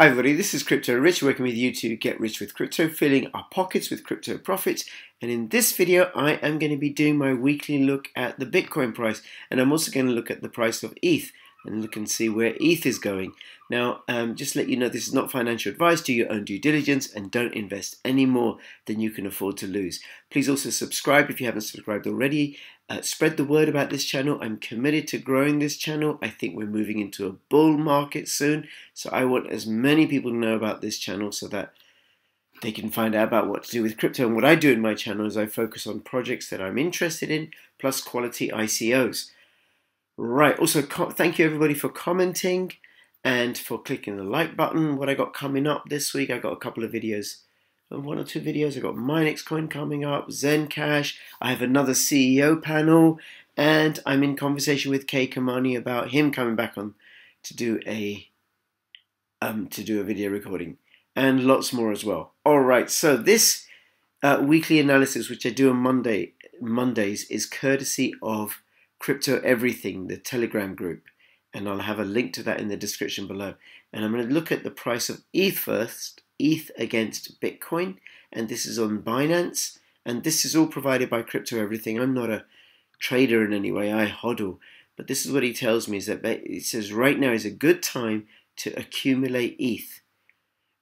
Hi everybody, this is Crypto Rich working with you to get rich with crypto, filling our pockets with crypto profits. And in this video, I am going to be doing my weekly look at the Bitcoin price. And I'm also going to look at the price of ETH and look and see where ETH is going. Now, um, just let you know, this is not financial advice. Do your own due diligence and don't invest any more than you can afford to lose. Please also subscribe if you haven't subscribed already. Uh, spread the word about this channel. I'm committed to growing this channel. I think we're moving into a bull market soon. So I want as many people to know about this channel so that they can find out about what to do with crypto. And what I do in my channel is I focus on projects that I'm interested in, plus quality ICOs. Right, also thank you everybody for commenting and for clicking the like button. What I got coming up this week, I got a couple of videos one or two videos. I've got Minex coming up, Zencash. I have another CEO panel, and I'm in conversation with Kay Kamani about him coming back on to do a um, to do a video recording, and lots more as well. All right, so this uh, weekly analysis, which I do on Monday Mondays, is courtesy of Crypto Everything, the Telegram group, and I'll have a link to that in the description below. And I'm going to look at the price of ETH first ETH against Bitcoin, and this is on Binance. And this is all provided by Crypto Everything. I'm not a trader in any way, I hodl. But this is what he tells me is that he says right now is a good time to accumulate ETH.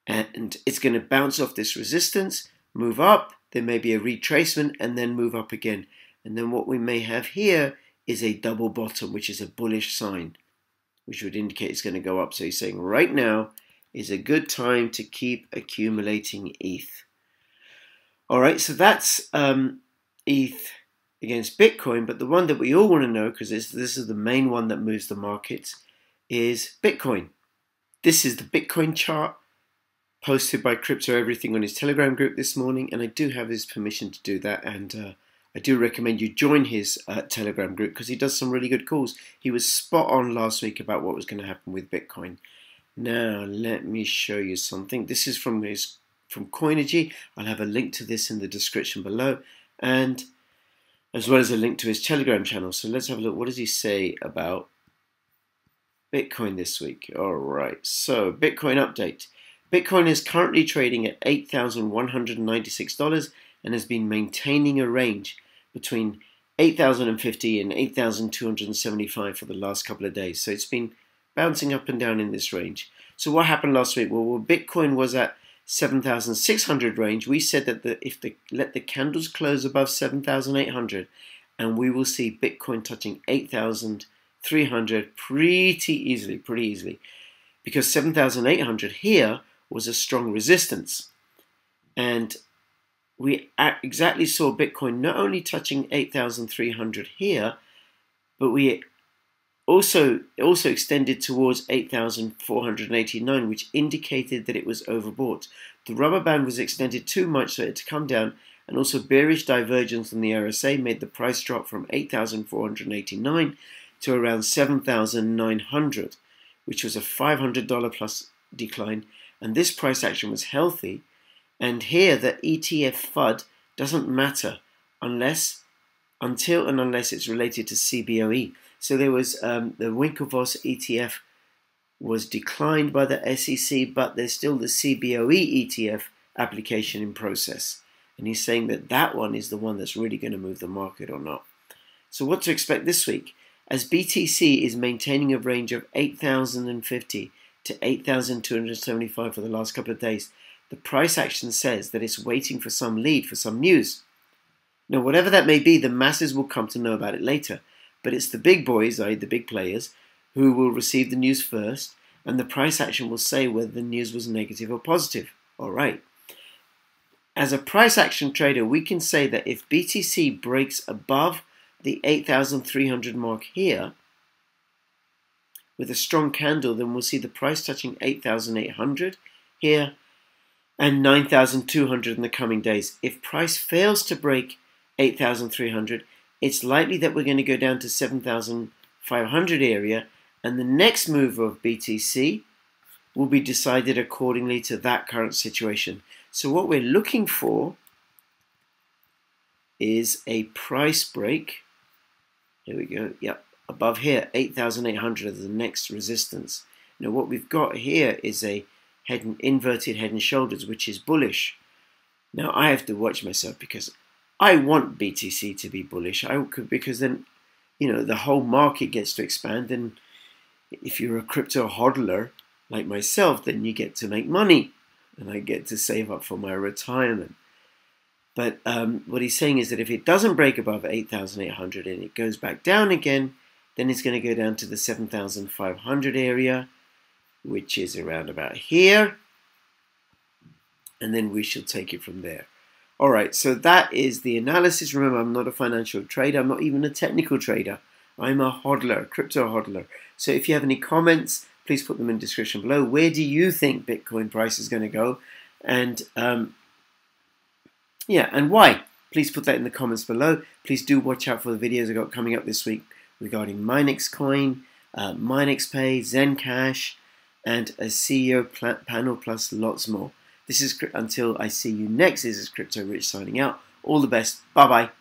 And it's going to bounce off this resistance, move up, there may be a retracement, and then move up again. And then what we may have here is a double bottom, which is a bullish sign, which would indicate it's going to go up. So he's saying right now is a good time to keep accumulating ETH. All right, so that's um, ETH against Bitcoin, but the one that we all want to know, because this is the main one that moves the markets, is Bitcoin. This is the Bitcoin chart posted by Crypto Everything on his Telegram group this morning, and I do have his permission to do that, and uh, I do recommend you join his uh, Telegram group because he does some really good calls. He was spot on last week about what was going to happen with Bitcoin. Now let me show you something. This is from his from Coinigy. I'll have a link to this in the description below, and as well as a link to his Telegram channel. So let's have a look. What does he say about Bitcoin this week? All right. So Bitcoin update. Bitcoin is currently trading at $8,196 and has been maintaining a range between 8,050 and 8,275 for the last couple of days. So it's been bouncing up and down in this range. So what happened last week? Well, Bitcoin was at 7,600 range. We said that the, if the let the candles close above 7,800, and we will see Bitcoin touching 8,300 pretty easily, pretty easily, because 7,800 here was a strong resistance, and we exactly saw Bitcoin not only touching 8,300 here, but we also also extended towards 8,489, which indicated that it was overbought. The rubber band was extended too much so it to come down, and also bearish divergence on the RSI made the price drop from 8,489 to around 7,900, which was a $500 plus decline. And this price action was healthy. And here, the ETF FUD doesn't matter unless, until and unless it's related to CBOE. So there was um, the Winklevoss ETF was declined by the SEC, but there's still the CBOE ETF application in process. And he's saying that that one is the one that's really going to move the market or not. So what to expect this week? As BTC is maintaining a range of 8,050 to 8,275 for the last couple of days, the price action says that it's waiting for some lead, for some news. Now, whatever that may be, the masses will come to know about it later. But it's the big boys, i.e., the big players, who will receive the news first, and the price action will say whether the news was negative or positive. All right. As a price action trader, we can say that if BTC breaks above the 8,300 mark here, with a strong candle, then we'll see the price touching 8,800 here and 9,200 in the coming days. If price fails to break 8,300, it's likely that we're going to go down to 7,500 area and the next move of BTC will be decided accordingly to that current situation. So what we're looking for is a price break. Here we go. Yep, above here, 8,800 is the next resistance. Now what we've got here is a head and inverted head and shoulders, which is bullish. Now I have to watch myself because I want BTC to be bullish. I could because then, you know, the whole market gets to expand, and if you're a crypto hodler like myself, then you get to make money, and I get to save up for my retirement. But um, what he's saying is that if it doesn't break above 8,800 and it goes back down again, then it's going to go down to the 7,500 area, which is around about here. And then we shall take it from there. All right, so that is the analysis. Remember, I'm not a financial trader. I'm not even a technical trader. I'm a hodler, crypto hodler. So if you have any comments, please put them in the description below. Where do you think Bitcoin price is going to go? And um, yeah, and why? Please put that in the comments below. Please do watch out for the videos I got coming up this week regarding Minex Coin, uh, Minex Pay, Zencash, and a CEO panel plus lots more. This is until I see you next. This is Crypto Rich signing out. All the best. Bye bye.